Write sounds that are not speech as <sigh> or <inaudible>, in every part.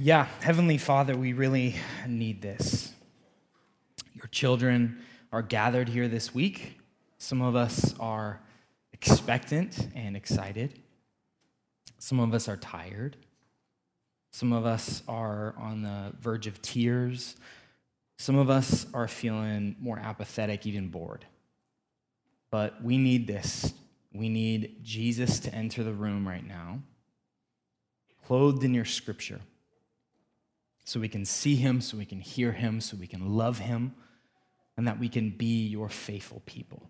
Yeah, Heavenly Father, we really need this. Your children are gathered here this week. Some of us are expectant and excited. Some of us are tired. Some of us are on the verge of tears. Some of us are feeling more apathetic, even bored. But we need this. We need Jesus to enter the room right now, clothed in your scripture, so we can see him, so we can hear him, so we can love him, and that we can be your faithful people.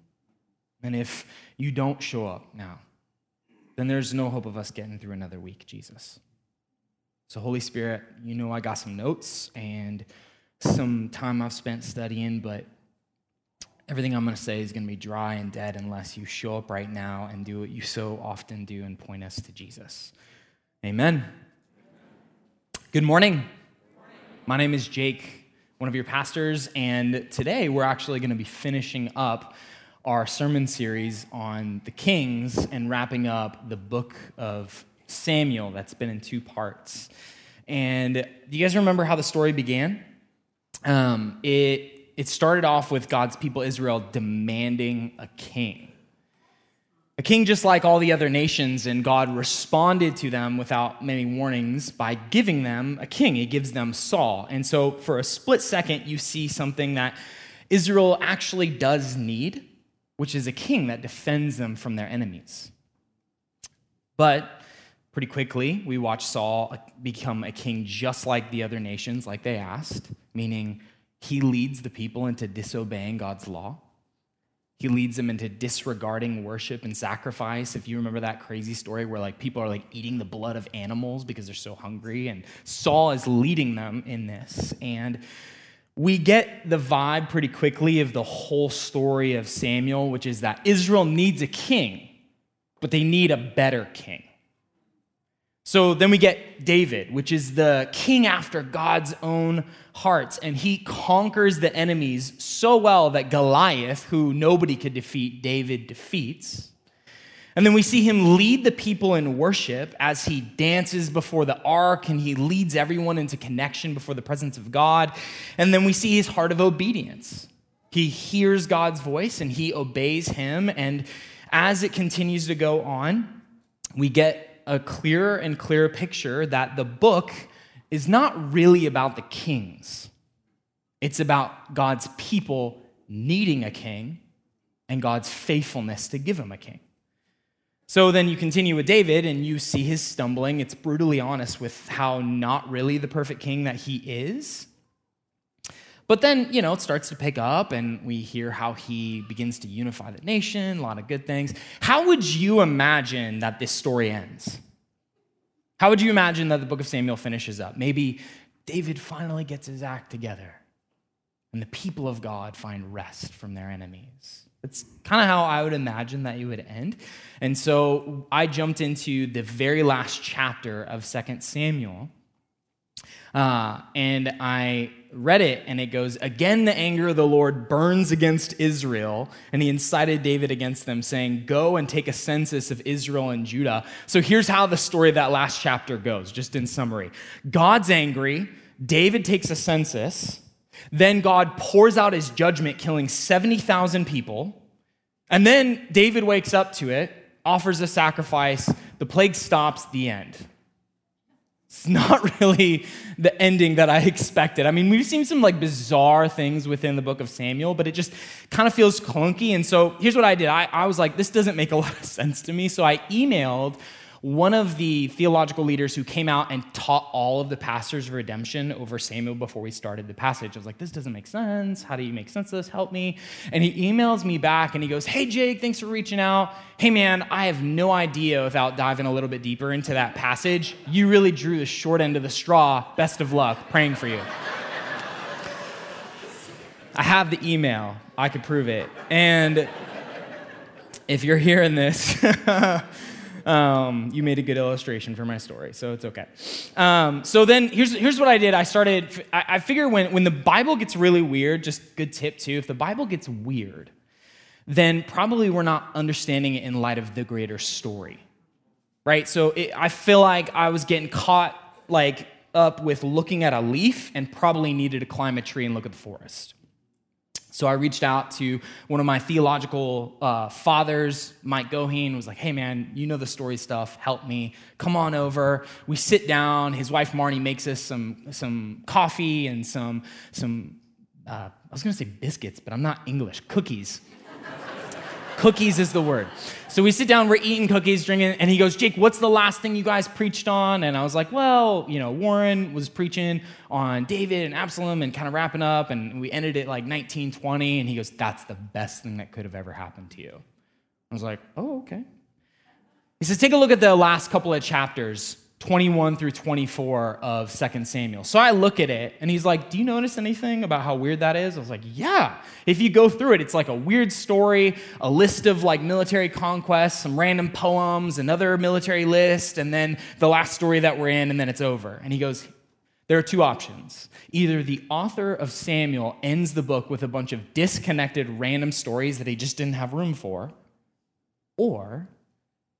And if you don't show up now, then there's no hope of us getting through another week, Jesus. So, Holy Spirit, you know I got some notes and some time I've spent studying, but everything I'm going to say is going to be dry and dead unless you show up right now and do what you so often do and point us to Jesus. Amen. Good morning. My name is Jake, one of your pastors, and today we're actually going to be finishing up our sermon series on the Kings and wrapping up the book of Samuel that's been in two parts. And do you guys remember how the story began? Um, it, it started off with God's people, Israel, demanding a king. A king just like all the other nations, and God responded to them without many warnings by giving them a king. He gives them Saul. And so, for a split second, you see something that Israel actually does need, which is a king that defends them from their enemies. But pretty quickly, we watch Saul become a king just like the other nations, like they asked, meaning he leads the people into disobeying God's law. He leads them into disregarding worship and sacrifice. If you remember that crazy story where like people are like eating the blood of animals because they're so hungry and Saul is leading them in this. And we get the vibe pretty quickly of the whole story of Samuel, which is that Israel needs a king, but they need a better king. So then we get David, which is the king after God's own heart, and he conquers the enemies so well that Goliath, who nobody could defeat, David defeats. And then we see him lead the people in worship as he dances before the ark and he leads everyone into connection before the presence of God. And then we see his heart of obedience. He hears God's voice and he obeys him. And as it continues to go on, we get a clearer and clearer picture that the book is not really about the kings. It's about God's people needing a king and God's faithfulness to give him a king. So then you continue with David and you see his stumbling. It's brutally honest with how not really the perfect king that he is. But then, you know, it starts to pick up and we hear how he begins to unify the nation, a lot of good things. How would you imagine that this story ends? How would you imagine that the book of Samuel finishes up? Maybe David finally gets his act together and the people of God find rest from their enemies. That's kind of how I would imagine that you would end. And so I jumped into the very last chapter of Second Samuel. Uh, and I read it, and it goes, Again, the anger of the Lord burns against Israel, and he incited David against them, saying, Go and take a census of Israel and Judah. So here's how the story of that last chapter goes, just in summary God's angry, David takes a census, then God pours out his judgment, killing 70,000 people, and then David wakes up to it, offers a sacrifice, the plague stops, the end. It's not <laughs> really the ending that I expected. I mean, we've seen some like bizarre things within the book of Samuel, but it just kind of feels clunky. And so here's what I did I, I was like, this doesn't make a lot of <laughs> sense to me. So I emailed one of the theological leaders who came out and taught all of the pastors of redemption over Samuel before we started the passage. I was like, this doesn't make sense. How do you make sense of this? Help me. And he emails me back and he goes, Hey, Jake, thanks for reaching out. Hey, man, I have no idea without diving a little bit deeper into that passage. You really drew the short end of the straw. Best of luck. Praying for you. I have the email. I could prove it. And if you're hearing this, <laughs> Um, you made a good illustration for my story, so it's okay. Um, so then here's, here's what I did. I started, I, I figure when, when the Bible gets really weird, just good tip too, if the Bible gets weird, then probably we're not understanding it in light of the greater story, right? So it, I feel like I was getting caught like up with looking at a leaf and probably needed to climb a tree and look at the forest. So I reached out to one of my theological uh, fathers, Mike Goheen, was like, hey man, you know the story stuff, help me. Come on over. We sit down. His wife Marnie makes us some, some coffee and some, some uh, I was gonna say biscuits, but I'm not English, cookies. Cookies is the word. So we sit down, we're eating cookies, drinking, and he goes, Jake, what's the last thing you guys preached on? And I was like, well, you know, Warren was preaching on David and Absalom and kind of wrapping up, and we ended it like 1920. And he goes, that's the best thing that could have ever happened to you. I was like, oh, okay. He says, take a look at the last couple of chapters 21 through 24 of 2 Samuel. So I look at it and he's like, Do you notice anything about how weird that is? I was like, Yeah. If you go through it, it's like a weird story, a list of like military conquests, some random poems, another military list, and then the last story that we're in, and then it's over. And he goes, There are two options. Either the author of Samuel ends the book with a bunch of disconnected random stories that he just didn't have room for, or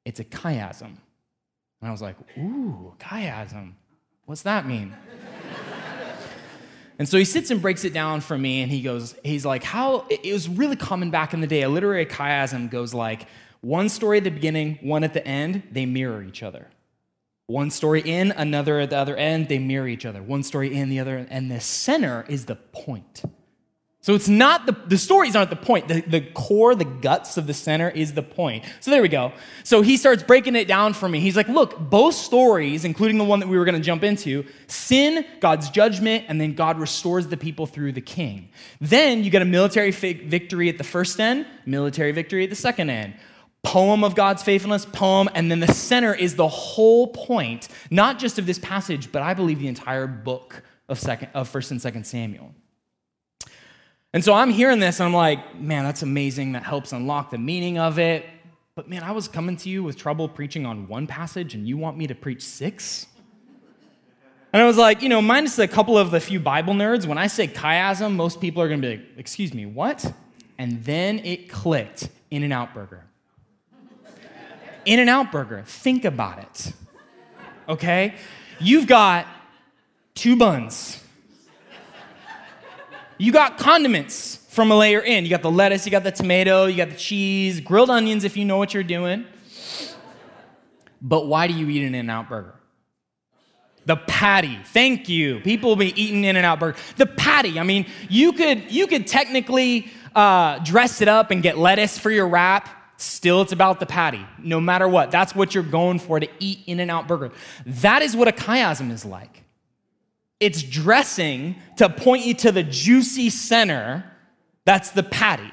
it's a chiasm and I was like, ooh, chiasm. What's that mean? and so he sits and breaks it down for me, and he goes, he's like, how, it was really common back in the day. A literary chiasm goes like, one story at the beginning, one at the end, they mirror each other. One story in, another at the other end, they mirror each other. One story in, the other, and the center is the point. So it's not the, the stories aren't the point. The, the core, the guts of the center is the point. So there we go. So he starts breaking it down for me. He's like, look, both stories, including the one that we were going to jump into, sin, God's judgment, and then God restores the people through the king. Then you get a military victory at the first end, military victory at the second end. Poem of God's faithfulness, poem, and then the center is the whole point, not just of this passage, but I believe the entire book of second of first and second Samuel. And so I'm hearing this, and I'm like, man, that's amazing. That helps unlock the meaning of it. But man, I was coming to you with trouble preaching on one passage, and you want me to preach six? And I was like, you know, minus a couple of the few Bible nerds, when I say chiasm, most people are going to be like, excuse me, what? And then it clicked In N Out Burger. In N Out Burger, think about it. Okay? You've got two buns you got condiments from a layer in. You got the lettuce, you got the tomato, you got the cheese, grilled onions if you know what you're doing. But why do you eat an In N Out burger? The patty. Thank you. People will be eating In N Out burger. The patty. I mean, you could you could technically uh, dress it up and get lettuce for your wrap. Still, it's about the patty. No matter what, that's what you're going for to eat In N Out burger. That is what a chiasm is like. It's dressing to point you to the juicy center that's the patty.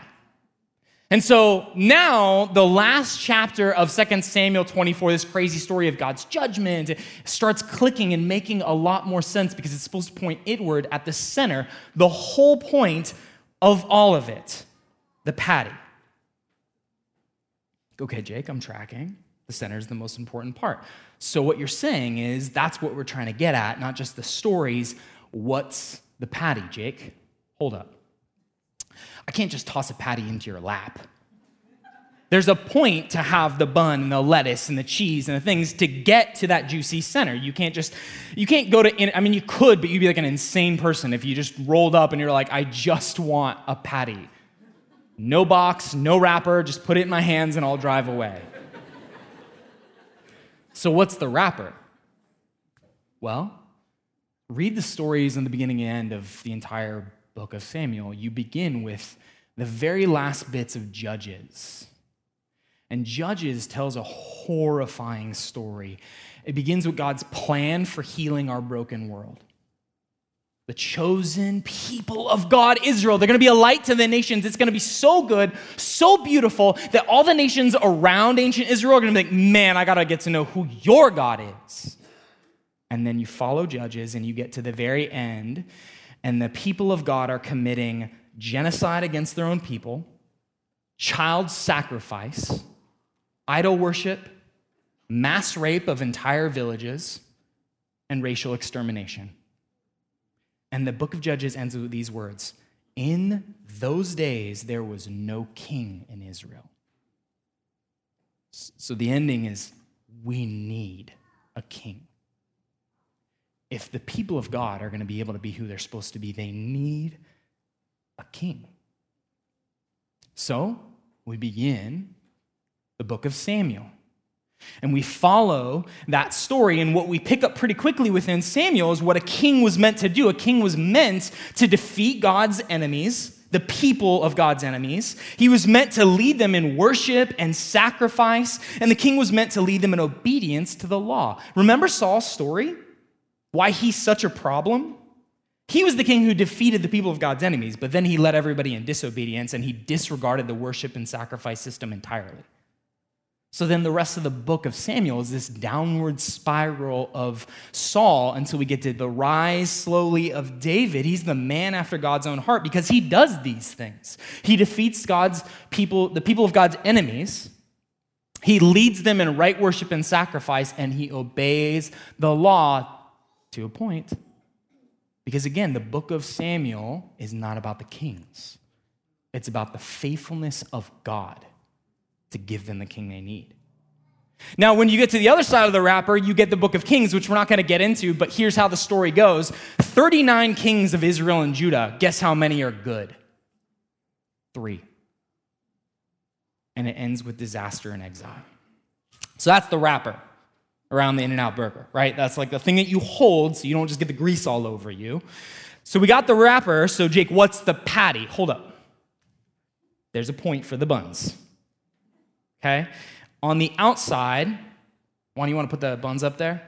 And so now, the last chapter of 2 Samuel 24, this crazy story of God's judgment, starts clicking and making a lot more sense because it's supposed to point inward at the center, the whole point of all of it the patty. Okay, Jake, I'm tracking. The center is the most important part. So, what you're saying is that's what we're trying to get at, not just the stories. What's the patty, Jake? Hold up. I can't just toss a patty into your lap. There's a point to have the bun and the lettuce and the cheese and the things to get to that juicy center. You can't just, you can't go to, I mean, you could, but you'd be like an insane person if you just rolled up and you're like, I just want a patty. No box, no wrapper, just put it in my hands and I'll drive away. So, what's the wrapper? Well, read the stories in the beginning and end of the entire book of Samuel. You begin with the very last bits of Judges. And Judges tells a horrifying story. It begins with God's plan for healing our broken world the chosen people of God, Israel. They're going to be a light to the nations. It's going to be so good, so beautiful that all the nations around ancient Israel are going to be like, man, I got to get to know who your God is. And then you follow Judges and you get to the very end, and the people of God are committing genocide against their own people, child sacrifice, idol worship, mass rape of entire villages, and racial extermination. And the book of Judges ends with these words In those days, there was no king in Israel. So the ending is we need a king. if the people of God are going to be able to be who they're supposed to be, they need a king. So we begin the book of Samuel. And we follow that story. And what we pick up pretty quickly within Samuel is what a king was meant to do. A king was meant to defeat God's enemies, the people of God's enemies. He was meant to lead them in worship and sacrifice. And the king was meant to lead them in obedience to the law. Remember Saul's story? Why he's such a problem? He was the king who defeated the people of God's enemies, but then he led everybody in disobedience and he disregarded the worship and sacrifice system entirely. So then the rest of the book of Samuel is this downward spiral of Saul until we get to the rise slowly of David. He's the man after God's own heart because he does these things. He defeats God's people, the people of God's enemies. He leads them in right worship and sacrifice, and he obeys the law to a point. Because again, the book of Samuel is not about the kings, it's about the faithfulness of God to give them the king they need. Now, when you get to the other side of the wrapper, you get the book of Kings, which we're not going to get into, but here's how the story goes 39 kings of Israel and Judah. Guess how many are good? Three. And it ends with disaster and exile. So that's the wrapper around the In N Out burger, right? That's like the thing that you hold so you don't just get the grease all over you. So we got the wrapper. So, Jake, what's the patty? Hold up. There's a point for the buns okay? On the outside, one, you want to put the buns up there?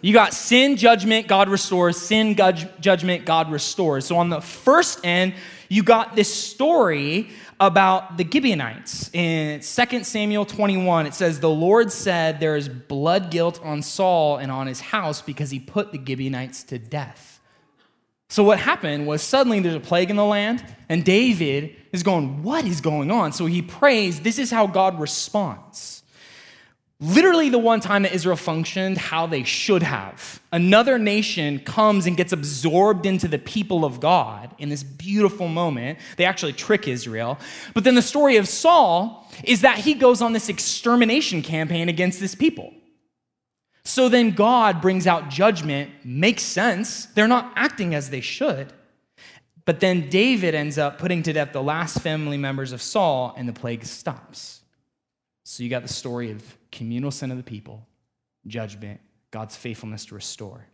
You got sin, judgment, God restores. Sin, judgment, God restores. So on the first end, you got this story about the Gibeonites. In 2 Samuel 21, it says, The Lord said, There is blood guilt on Saul and on his house because he put the Gibeonites to death. So, what happened was suddenly there's a plague in the land, and David is going, What is going on? So he prays. This is how God responds. Literally, the one time that Israel functioned how they should have. Another nation comes and gets absorbed into the people of God in this beautiful moment. They actually trick Israel. But then the story of Saul is that he goes on this extermination campaign against this people. So then God brings out judgment. Makes sense. They're not acting as they should. But then David ends up putting to death the last family members of Saul, and the plague stops. So you got the story of communal sin of the people, judgment, God's faithfulness to restore.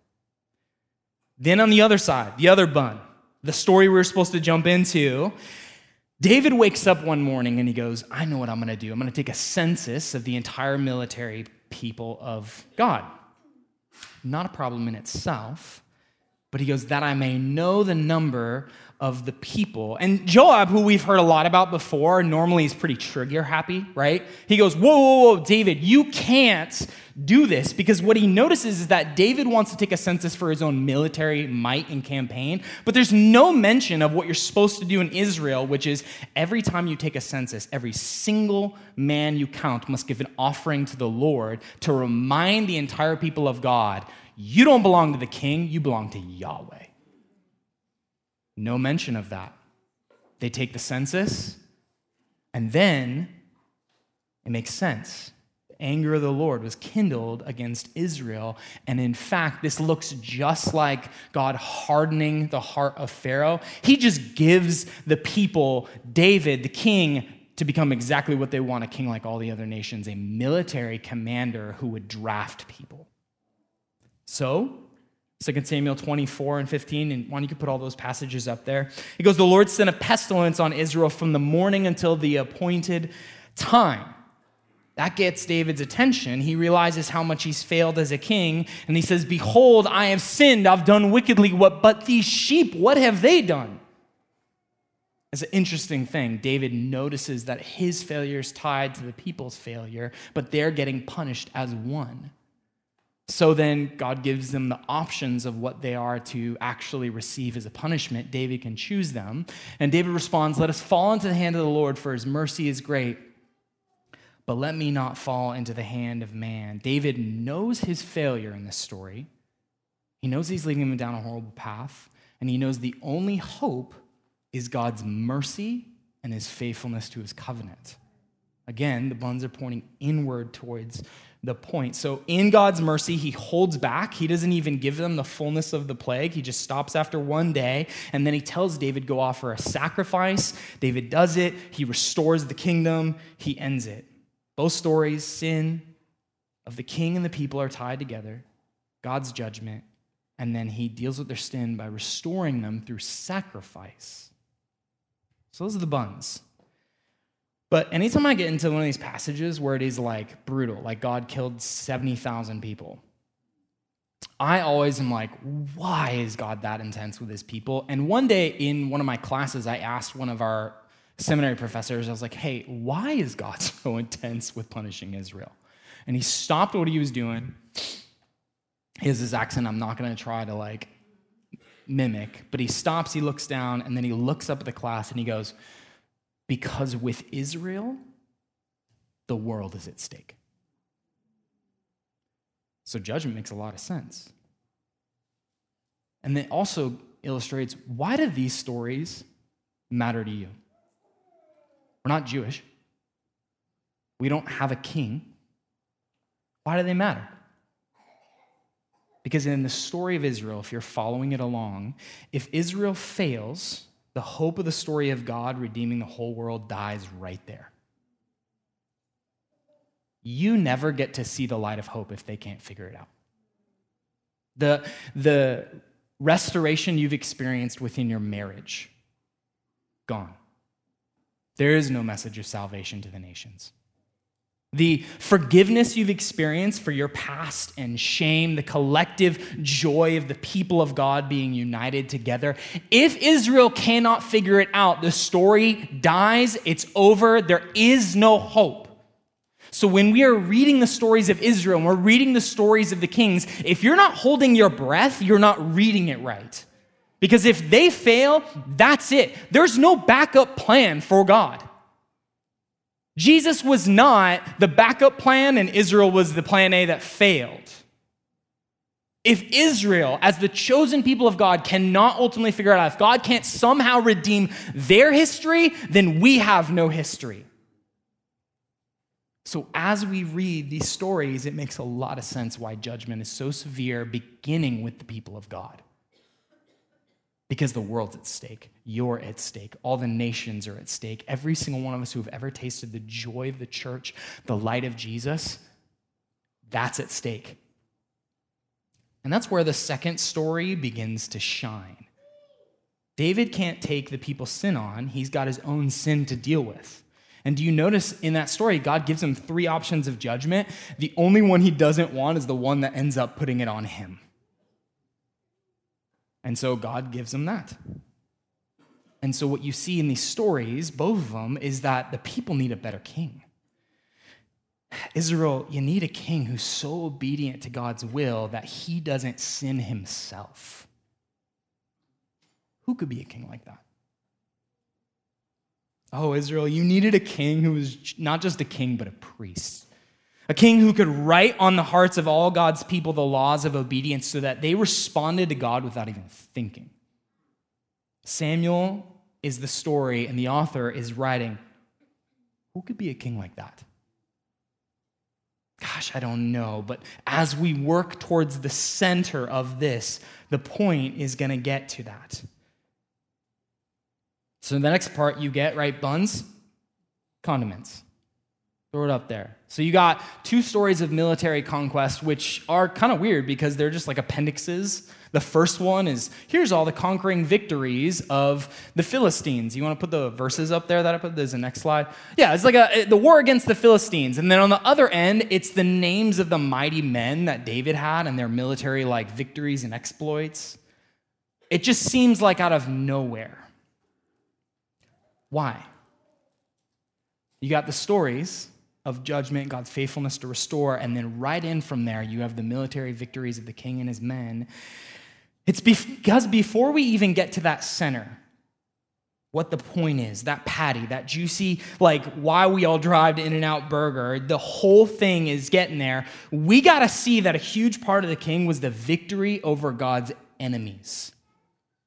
Then on the other side, the other bun, the story we are supposed to jump into, David wakes up one morning and he goes, I know what I'm going to do. I'm going to take a census of the entire military people of God. Not a problem in itself, but he goes, that I may know the number of the people. And Joab, who we've heard a lot about before, normally is pretty trigger happy, right? He goes, Whoa, whoa, whoa, David, you can't do this because what he notices is that David wants to take a census for his own military might and campaign, but there's no mention of what you're supposed to do in Israel, which is every time you take a census, every single man you count must give an offering to the Lord to remind the entire people of God you don't belong to the king, you belong to Yahweh. No mention of that. They take the census, and then it makes sense. The anger of the Lord was kindled against Israel. And in fact, this looks just like God hardening the heart of Pharaoh. He just gives the people, David, the king, to become exactly what they want a king like all the other nations, a military commander who would draft people. So, 2 Samuel 24 and 15, and one you could put all those passages up there. It goes, The Lord sent a pestilence on Israel from the morning until the appointed time. That gets David's attention. He realizes how much he's failed as a king, and he says, Behold, I have sinned, I've done wickedly. What but these sheep, what have they done? It's an interesting thing. David notices that his failure is tied to the people's failure, but they're getting punished as one. So then God gives them the options of what they are to actually receive as a punishment. David can choose them. And David responds, Let us fall into the hand of the Lord, for his mercy is great. But let me not fall into the hand of man. David knows his failure in this story. He knows he's leading him down a horrible path. And he knows the only hope is God's mercy and his faithfulness to his covenant. Again, the buns are pointing inward towards the point. So, in God's mercy, he holds back. He doesn't even give them the fullness of the plague. He just stops after one day, and then he tells David, Go offer a sacrifice. David does it. He restores the kingdom. He ends it. Both stories, sin of the king and the people, are tied together. God's judgment, and then he deals with their sin by restoring them through sacrifice. So, those are the buns. But anytime I get into one of these passages where it is like brutal, like God killed 70,000 people, I always am like, why is God that intense with his people? And one day in one of my classes, I asked one of our seminary professors, I was like, hey, why is God <laughs> so intense with punishing Israel? And he stopped what he was doing. He has this accent I'm not going to try to like mimic, but he stops, he looks down, and then he looks up at the class and he goes, because with Israel, the world is at stake. So judgment makes a lot of sense. And it also illustrates why do these stories matter to you? We're not Jewish. We don't have a king. Why do they matter? Because in the story of Israel, if you're following it along, if Israel fails, the hope of the story of God redeeming the whole world dies right there. You never get to see the light of hope if they can't figure it out. The, the restoration you've experienced within your marriage, gone. There is no message of salvation to the nations the forgiveness you've experienced for your past and shame, the collective joy of the people of God being united together. If Israel cannot figure it out, the story dies, it's over, there is no hope. So when we are reading the stories of Israel and we're reading the stories of the kings, if you're not holding your breath, you're not reading it right. Because if they fail, that's it. There's no backup plan for God. Jesus was not the backup plan, and Israel was the plan A that failed. If Israel, as the chosen people of God, cannot ultimately figure it out, if God can't somehow redeem their history, then we have no history. So, as we read these stories, it makes a lot of sense why judgment is so severe, beginning with the people of God because the world's at stake. You're at stake. All the nations are at stake. Every single one of us who have ever tasted the joy of the church, the light of Jesus, that's at stake. And that's where the second story begins to shine. David can't take the people's sin on, he's got his own sin to deal with. And do you notice in that story, God gives him three options of judgment? The only one he doesn't want is the one that ends up putting it on him. And so God gives them that. And so, what you see in these stories, both of them, is that the people need a better king. Israel, you need a king who's so obedient to God's will that he doesn't sin himself. Who could be a king like that? Oh, Israel, you needed a king who was not just a king, but a priest. A king who could write on the hearts of all God's people the laws of obedience so that they responded to God without even thinking. Samuel is the story, and the author is writing who could be a king like that? Gosh, I don't know. But as we work towards the center of this, the point is going to get to that. So the next part you get, right? Buns, condiments. Throw it up there. So you got two stories of military conquest, which are kind of weird because they're just like appendixes. The first one is here's all the conquering victories of the Philistines. You want to put the verses up there that I put? There's the next slide. Yeah, it's like a, the war against the Philistines. And then on the other end, it's the names of the mighty men that David had and their military like victories and exploits. It just seems like out of nowhere. Why? You got the stories of judgment, God's faithfulness to restore, and then right in from there, you have the military victories of the king and his men. It's because before we even get to that center, what the point is, that patty, that juicy, like why we all drive to In N Out Burger, the whole thing is getting there. We got to see that a huge part of the king was the victory over God's enemies.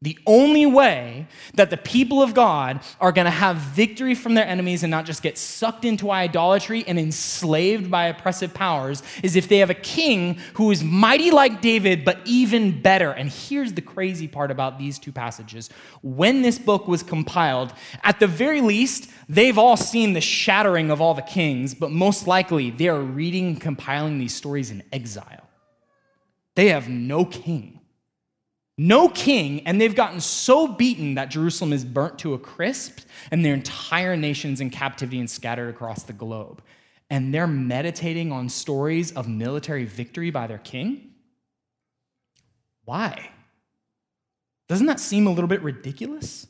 The only way that the people of God are going to have victory from their enemies and not just get sucked into idolatry and enslaved by oppressive powers is if they have a king who is mighty like David, but even better. And here's the crazy part about these two passages. When this book was compiled, at the very least, they've all seen the shattering of all the kings, but most likely they are reading and compiling these stories in exile. They have no king no king, and they've gotten so beaten that Jerusalem is burnt to a crisp, and their entire nation's in captivity and scattered across the globe. And they're meditating on stories of military victory by their king? Why? Doesn't that seem a little bit ridiculous?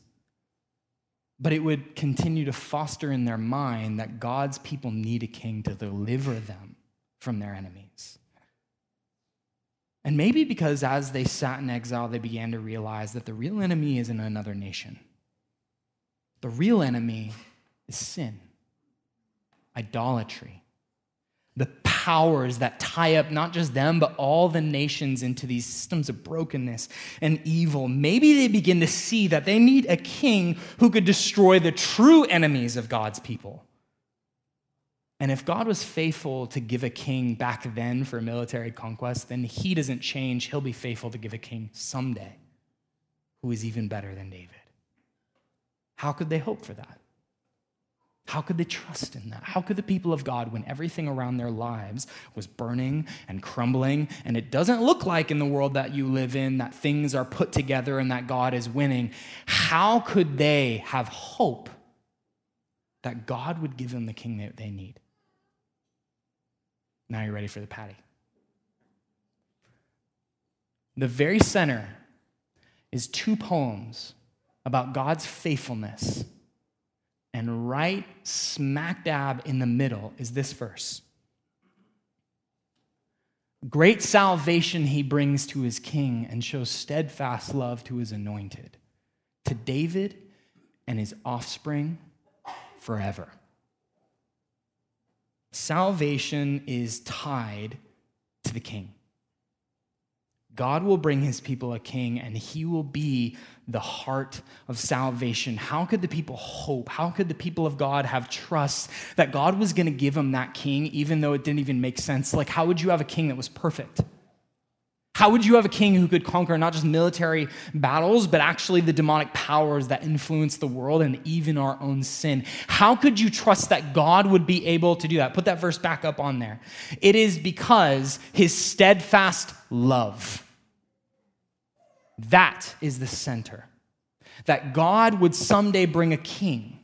But it would continue to foster in their mind that God's people need a king to deliver them from their enemies. And maybe because as they sat in exile, they began to realize that the real enemy isn't another nation. The real enemy is sin, idolatry, the powers that tie up not just them, but all the nations into these systems of brokenness and evil. Maybe they begin to see that they need a king who could destroy the true enemies of God's people. And if God was faithful to give a king back then for military conquest, then he doesn't change. He'll be faithful to give a king someday who is even better than David. How could they hope for that? How could they trust in that? How could the people of God, when everything around their lives was burning and crumbling, and it doesn't look like in the world that you live in that things are put together and that God is winning, how could they have hope that God would give them the king that they need? Now you're ready for the patty. The very center is two poems about God's faithfulness. And right smack dab in the middle is this verse Great salvation he brings to his king and shows steadfast love to his anointed, to David and his offspring forever. Salvation is tied to the king. God will bring his people a king and he will be the heart of salvation. How could the people hope? How could the people of God have trust that God was going to give them that king even though it didn't even make sense? Like, how would you have a king that was perfect? How would you have a king who could conquer not just military battles, but actually the demonic powers that influence the world and even our own sin? How could you trust that God would be able to do that? Put that verse back up on there. It is because his steadfast love. That is the center. That God would someday bring a king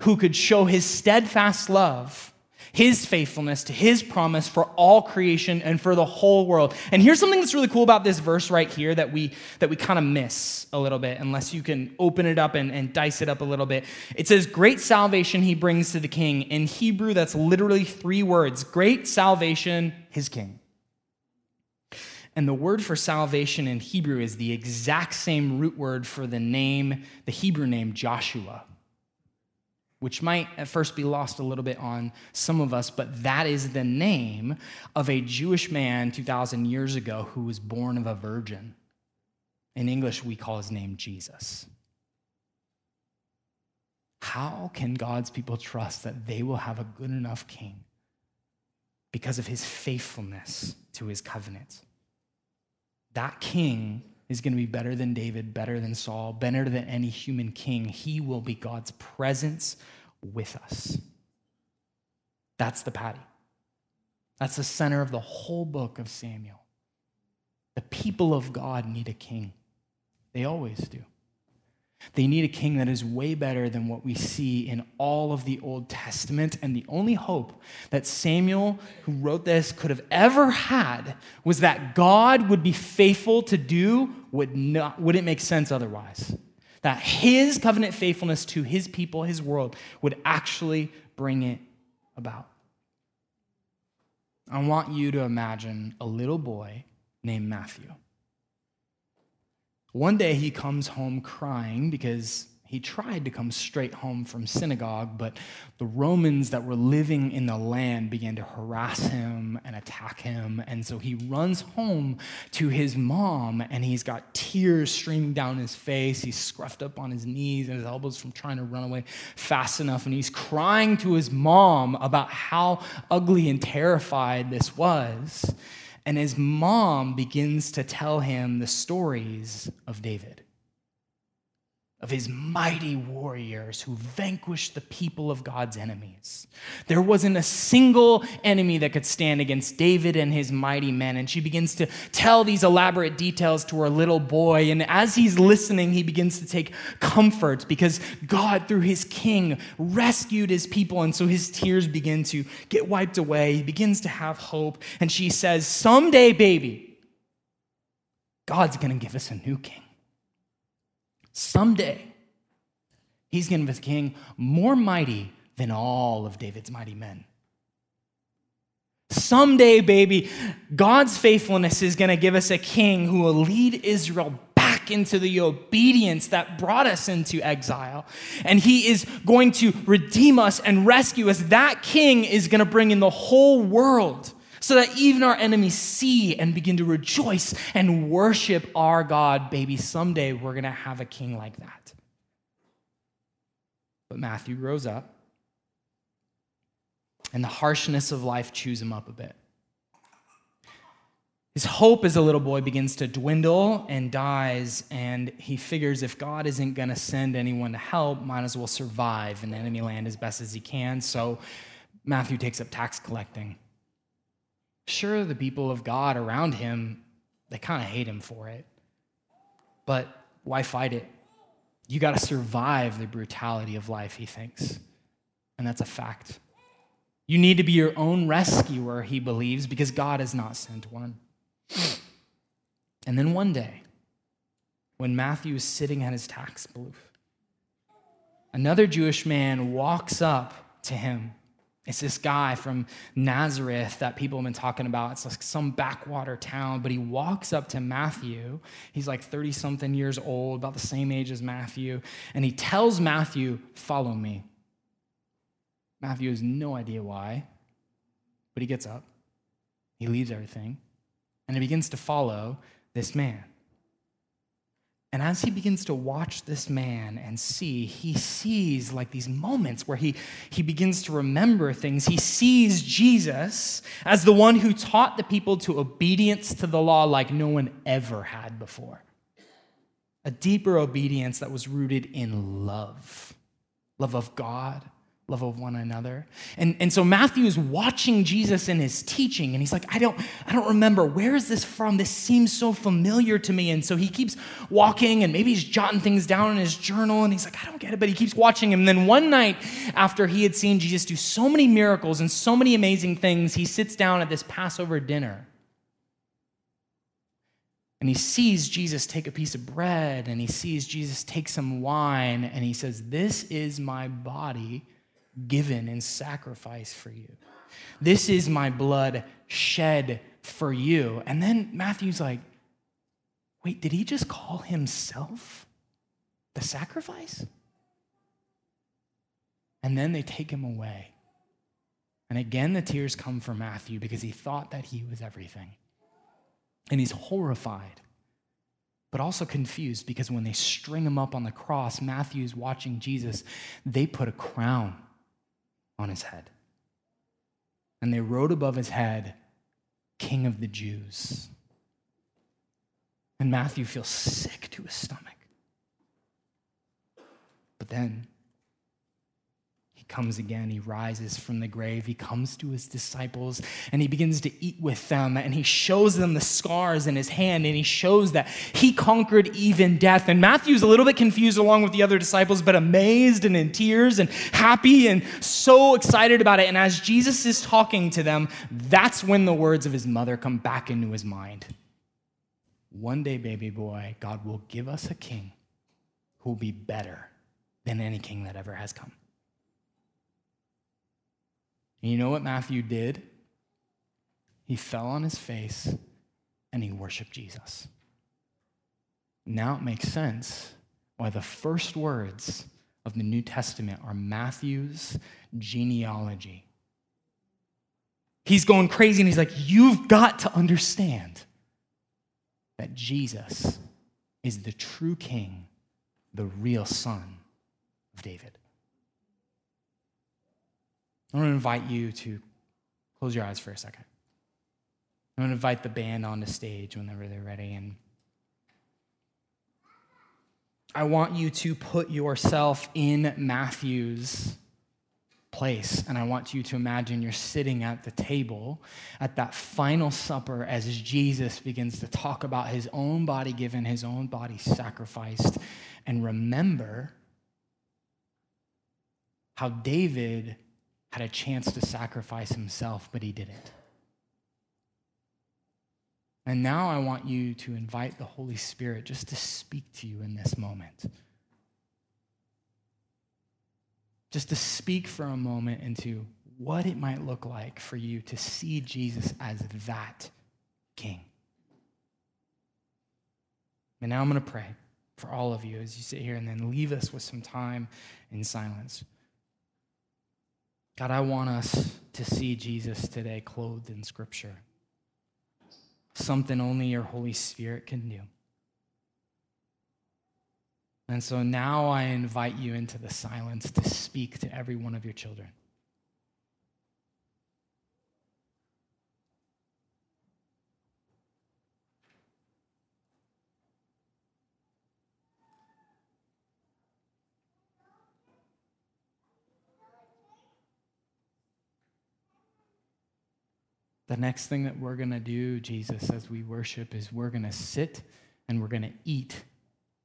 who could show his steadfast love his faithfulness to his promise for all creation and for the whole world. And here's something that's really cool about this verse right here that we that we kind of miss a little bit, unless you can open it up and, and dice it up a little bit. It says, Great salvation he brings to the king. In Hebrew, that's literally three words great salvation, his king. And the word for salvation in Hebrew is the exact same root word for the name, the Hebrew name Joshua which might at first be lost a little bit on some of us, but that is the name of a Jewish man 2,000 years ago who was born of a virgin. In English, we call his name Jesus. How can God's people trust that they will have a good enough king? Because of his faithfulness to his covenant. That king is going to be better than David, better than Saul, better than any human king. He will be God's presence with us. That's the patty. That's the center of the whole book of Samuel. The people of God need a king. They always do. They need a king that is way better than what we see in all of the Old Testament. And the only hope that Samuel, who wrote this, could have ever had was that God would be faithful to do what not, wouldn't make sense otherwise. That his covenant faithfulness to his people, his world, would actually bring it about. I want you to imagine a little boy named Matthew. One day he comes home crying because He tried to come straight home from synagogue, but the Romans that were living in the land began to harass him and attack him. And so he runs home to his mom, and he's got tears streaming down his face. He's scruffed up on his knees and his elbows from trying to run away fast enough. And he's crying to his mom about how ugly and terrified this was. And his mom begins to tell him the stories of David of his mighty warriors who vanquished the people of God's enemies. There wasn't a single enemy that could stand against David and his mighty men. And she begins to tell these elaborate details to her little boy. And as he's listening, he begins to take comfort because God, through his king, rescued his people. And so his tears begin to get wiped away. He begins to have hope. And she says, Someday, baby, God's to give us a new king. Someday, he's going to be a king more mighty than all of David's mighty men. Someday, baby, God's faithfulness is going to give us a king who will lead Israel back into the obedience that brought us into exile. And he is going to redeem us and rescue us. That king is going to bring in the whole world so that even our enemies see and begin to rejoice and worship our God. Baby, someday we're going to have a king like that. But Matthew grows up, and the harshness of life chews him up a bit. His hope as a little boy begins to dwindle and dies, and he figures if God isn't going to send anyone to help, might as well survive in enemy land as best as he can. So Matthew takes up tax collecting. Sure, the people of God around him, they kind of hate him for it. But why fight it? You got to survive the brutality of life, he thinks. And that's a fact. You need to be your own rescuer, he believes, because God has not sent one. And then one day, when Matthew is sitting at his tax booth, another Jewish man walks up to him it's this guy from Nazareth that people have been talking about. It's like some backwater town, but he walks up to Matthew. He's like 30 something years old, about the same age as Matthew, and he tells Matthew, Follow me. Matthew has no idea why, but he gets up, he leaves everything, and he begins to follow this man. And as he begins to watch this man and see, he sees like these moments where he, he begins to remember things. He sees Jesus as the one who taught the people to obedience to the law like no one ever had before. A deeper obedience that was rooted in love love of God, love of one another. And, and so Matthew is watching Jesus in his teaching, and he's like, I don't, I don't remember. Where is this from? This seems so familiar to me. And so he keeps walking, and maybe he's jotting things down in his journal, and he's like, I don't get it, but he keeps watching him. And then one night, after he had seen Jesus do so many miracles and so many amazing things, he sits down at this Passover dinner. And he sees Jesus take a piece of bread and he sees Jesus take some wine and he says, This is my body given in sacrifice for you. This is my blood shed for you. And then Matthew's like, wait, did he just call himself the sacrifice? And then they take him away. And again, the tears come for Matthew because he thought that he was everything. And he's horrified, but also confused because when they string him up on the cross, Matthew's watching Jesus, they put a crown on his head. And they wrote above his head, King of the Jews. And Matthew feels sick to his stomach. But then comes again. He rises from the grave. He comes to his disciples and he begins to eat with them. And he shows them the scars in his hand and he shows that he conquered even death. And Matthew's a little bit confused along with the other disciples, but amazed and in tears and happy and so excited about it. And as Jesus is talking to them, that's when the words of his mother come back into his mind. One day, baby boy, God will give us a king who will be better than any king that ever has come. And you know what Matthew did? He fell on his face and he worshiped Jesus. Now it makes sense why the first words of the New Testament are Matthew's genealogy. He's going crazy and he's like, You've got to understand that Jesus is the true king, the real son of David. I want to invite you to close your eyes for a second. I'm going to invite the band on the stage whenever they're ready. And I want you to put yourself in Matthew's place. And I want you to imagine you're sitting at the table at that final supper as Jesus begins to talk about his own body given, his own body sacrificed. And remember how David had a chance to sacrifice himself, but he didn't. And now I want you to invite the Holy Spirit just to speak to you in this moment. Just to speak for a moment into what it might look like for you to see Jesus as that king. And now I'm going to pray for all of you as you sit here and then leave us with some time in silence. God, I want us to see Jesus today clothed in Scripture, something only your Holy Spirit can do. And so now I invite you into the silence to speak to every one of your children. The next thing that we're going to do, Jesus, as we worship, is we're going to sit and we're going to eat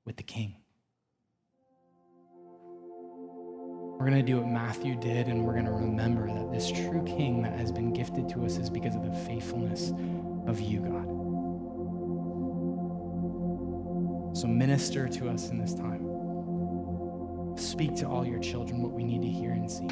with the King. We're going to do what Matthew did, and we're going to remember that this true King that has been gifted to us is because of the faithfulness of you, God. So minister to us in this time. Speak to all your children what we need to hear and see.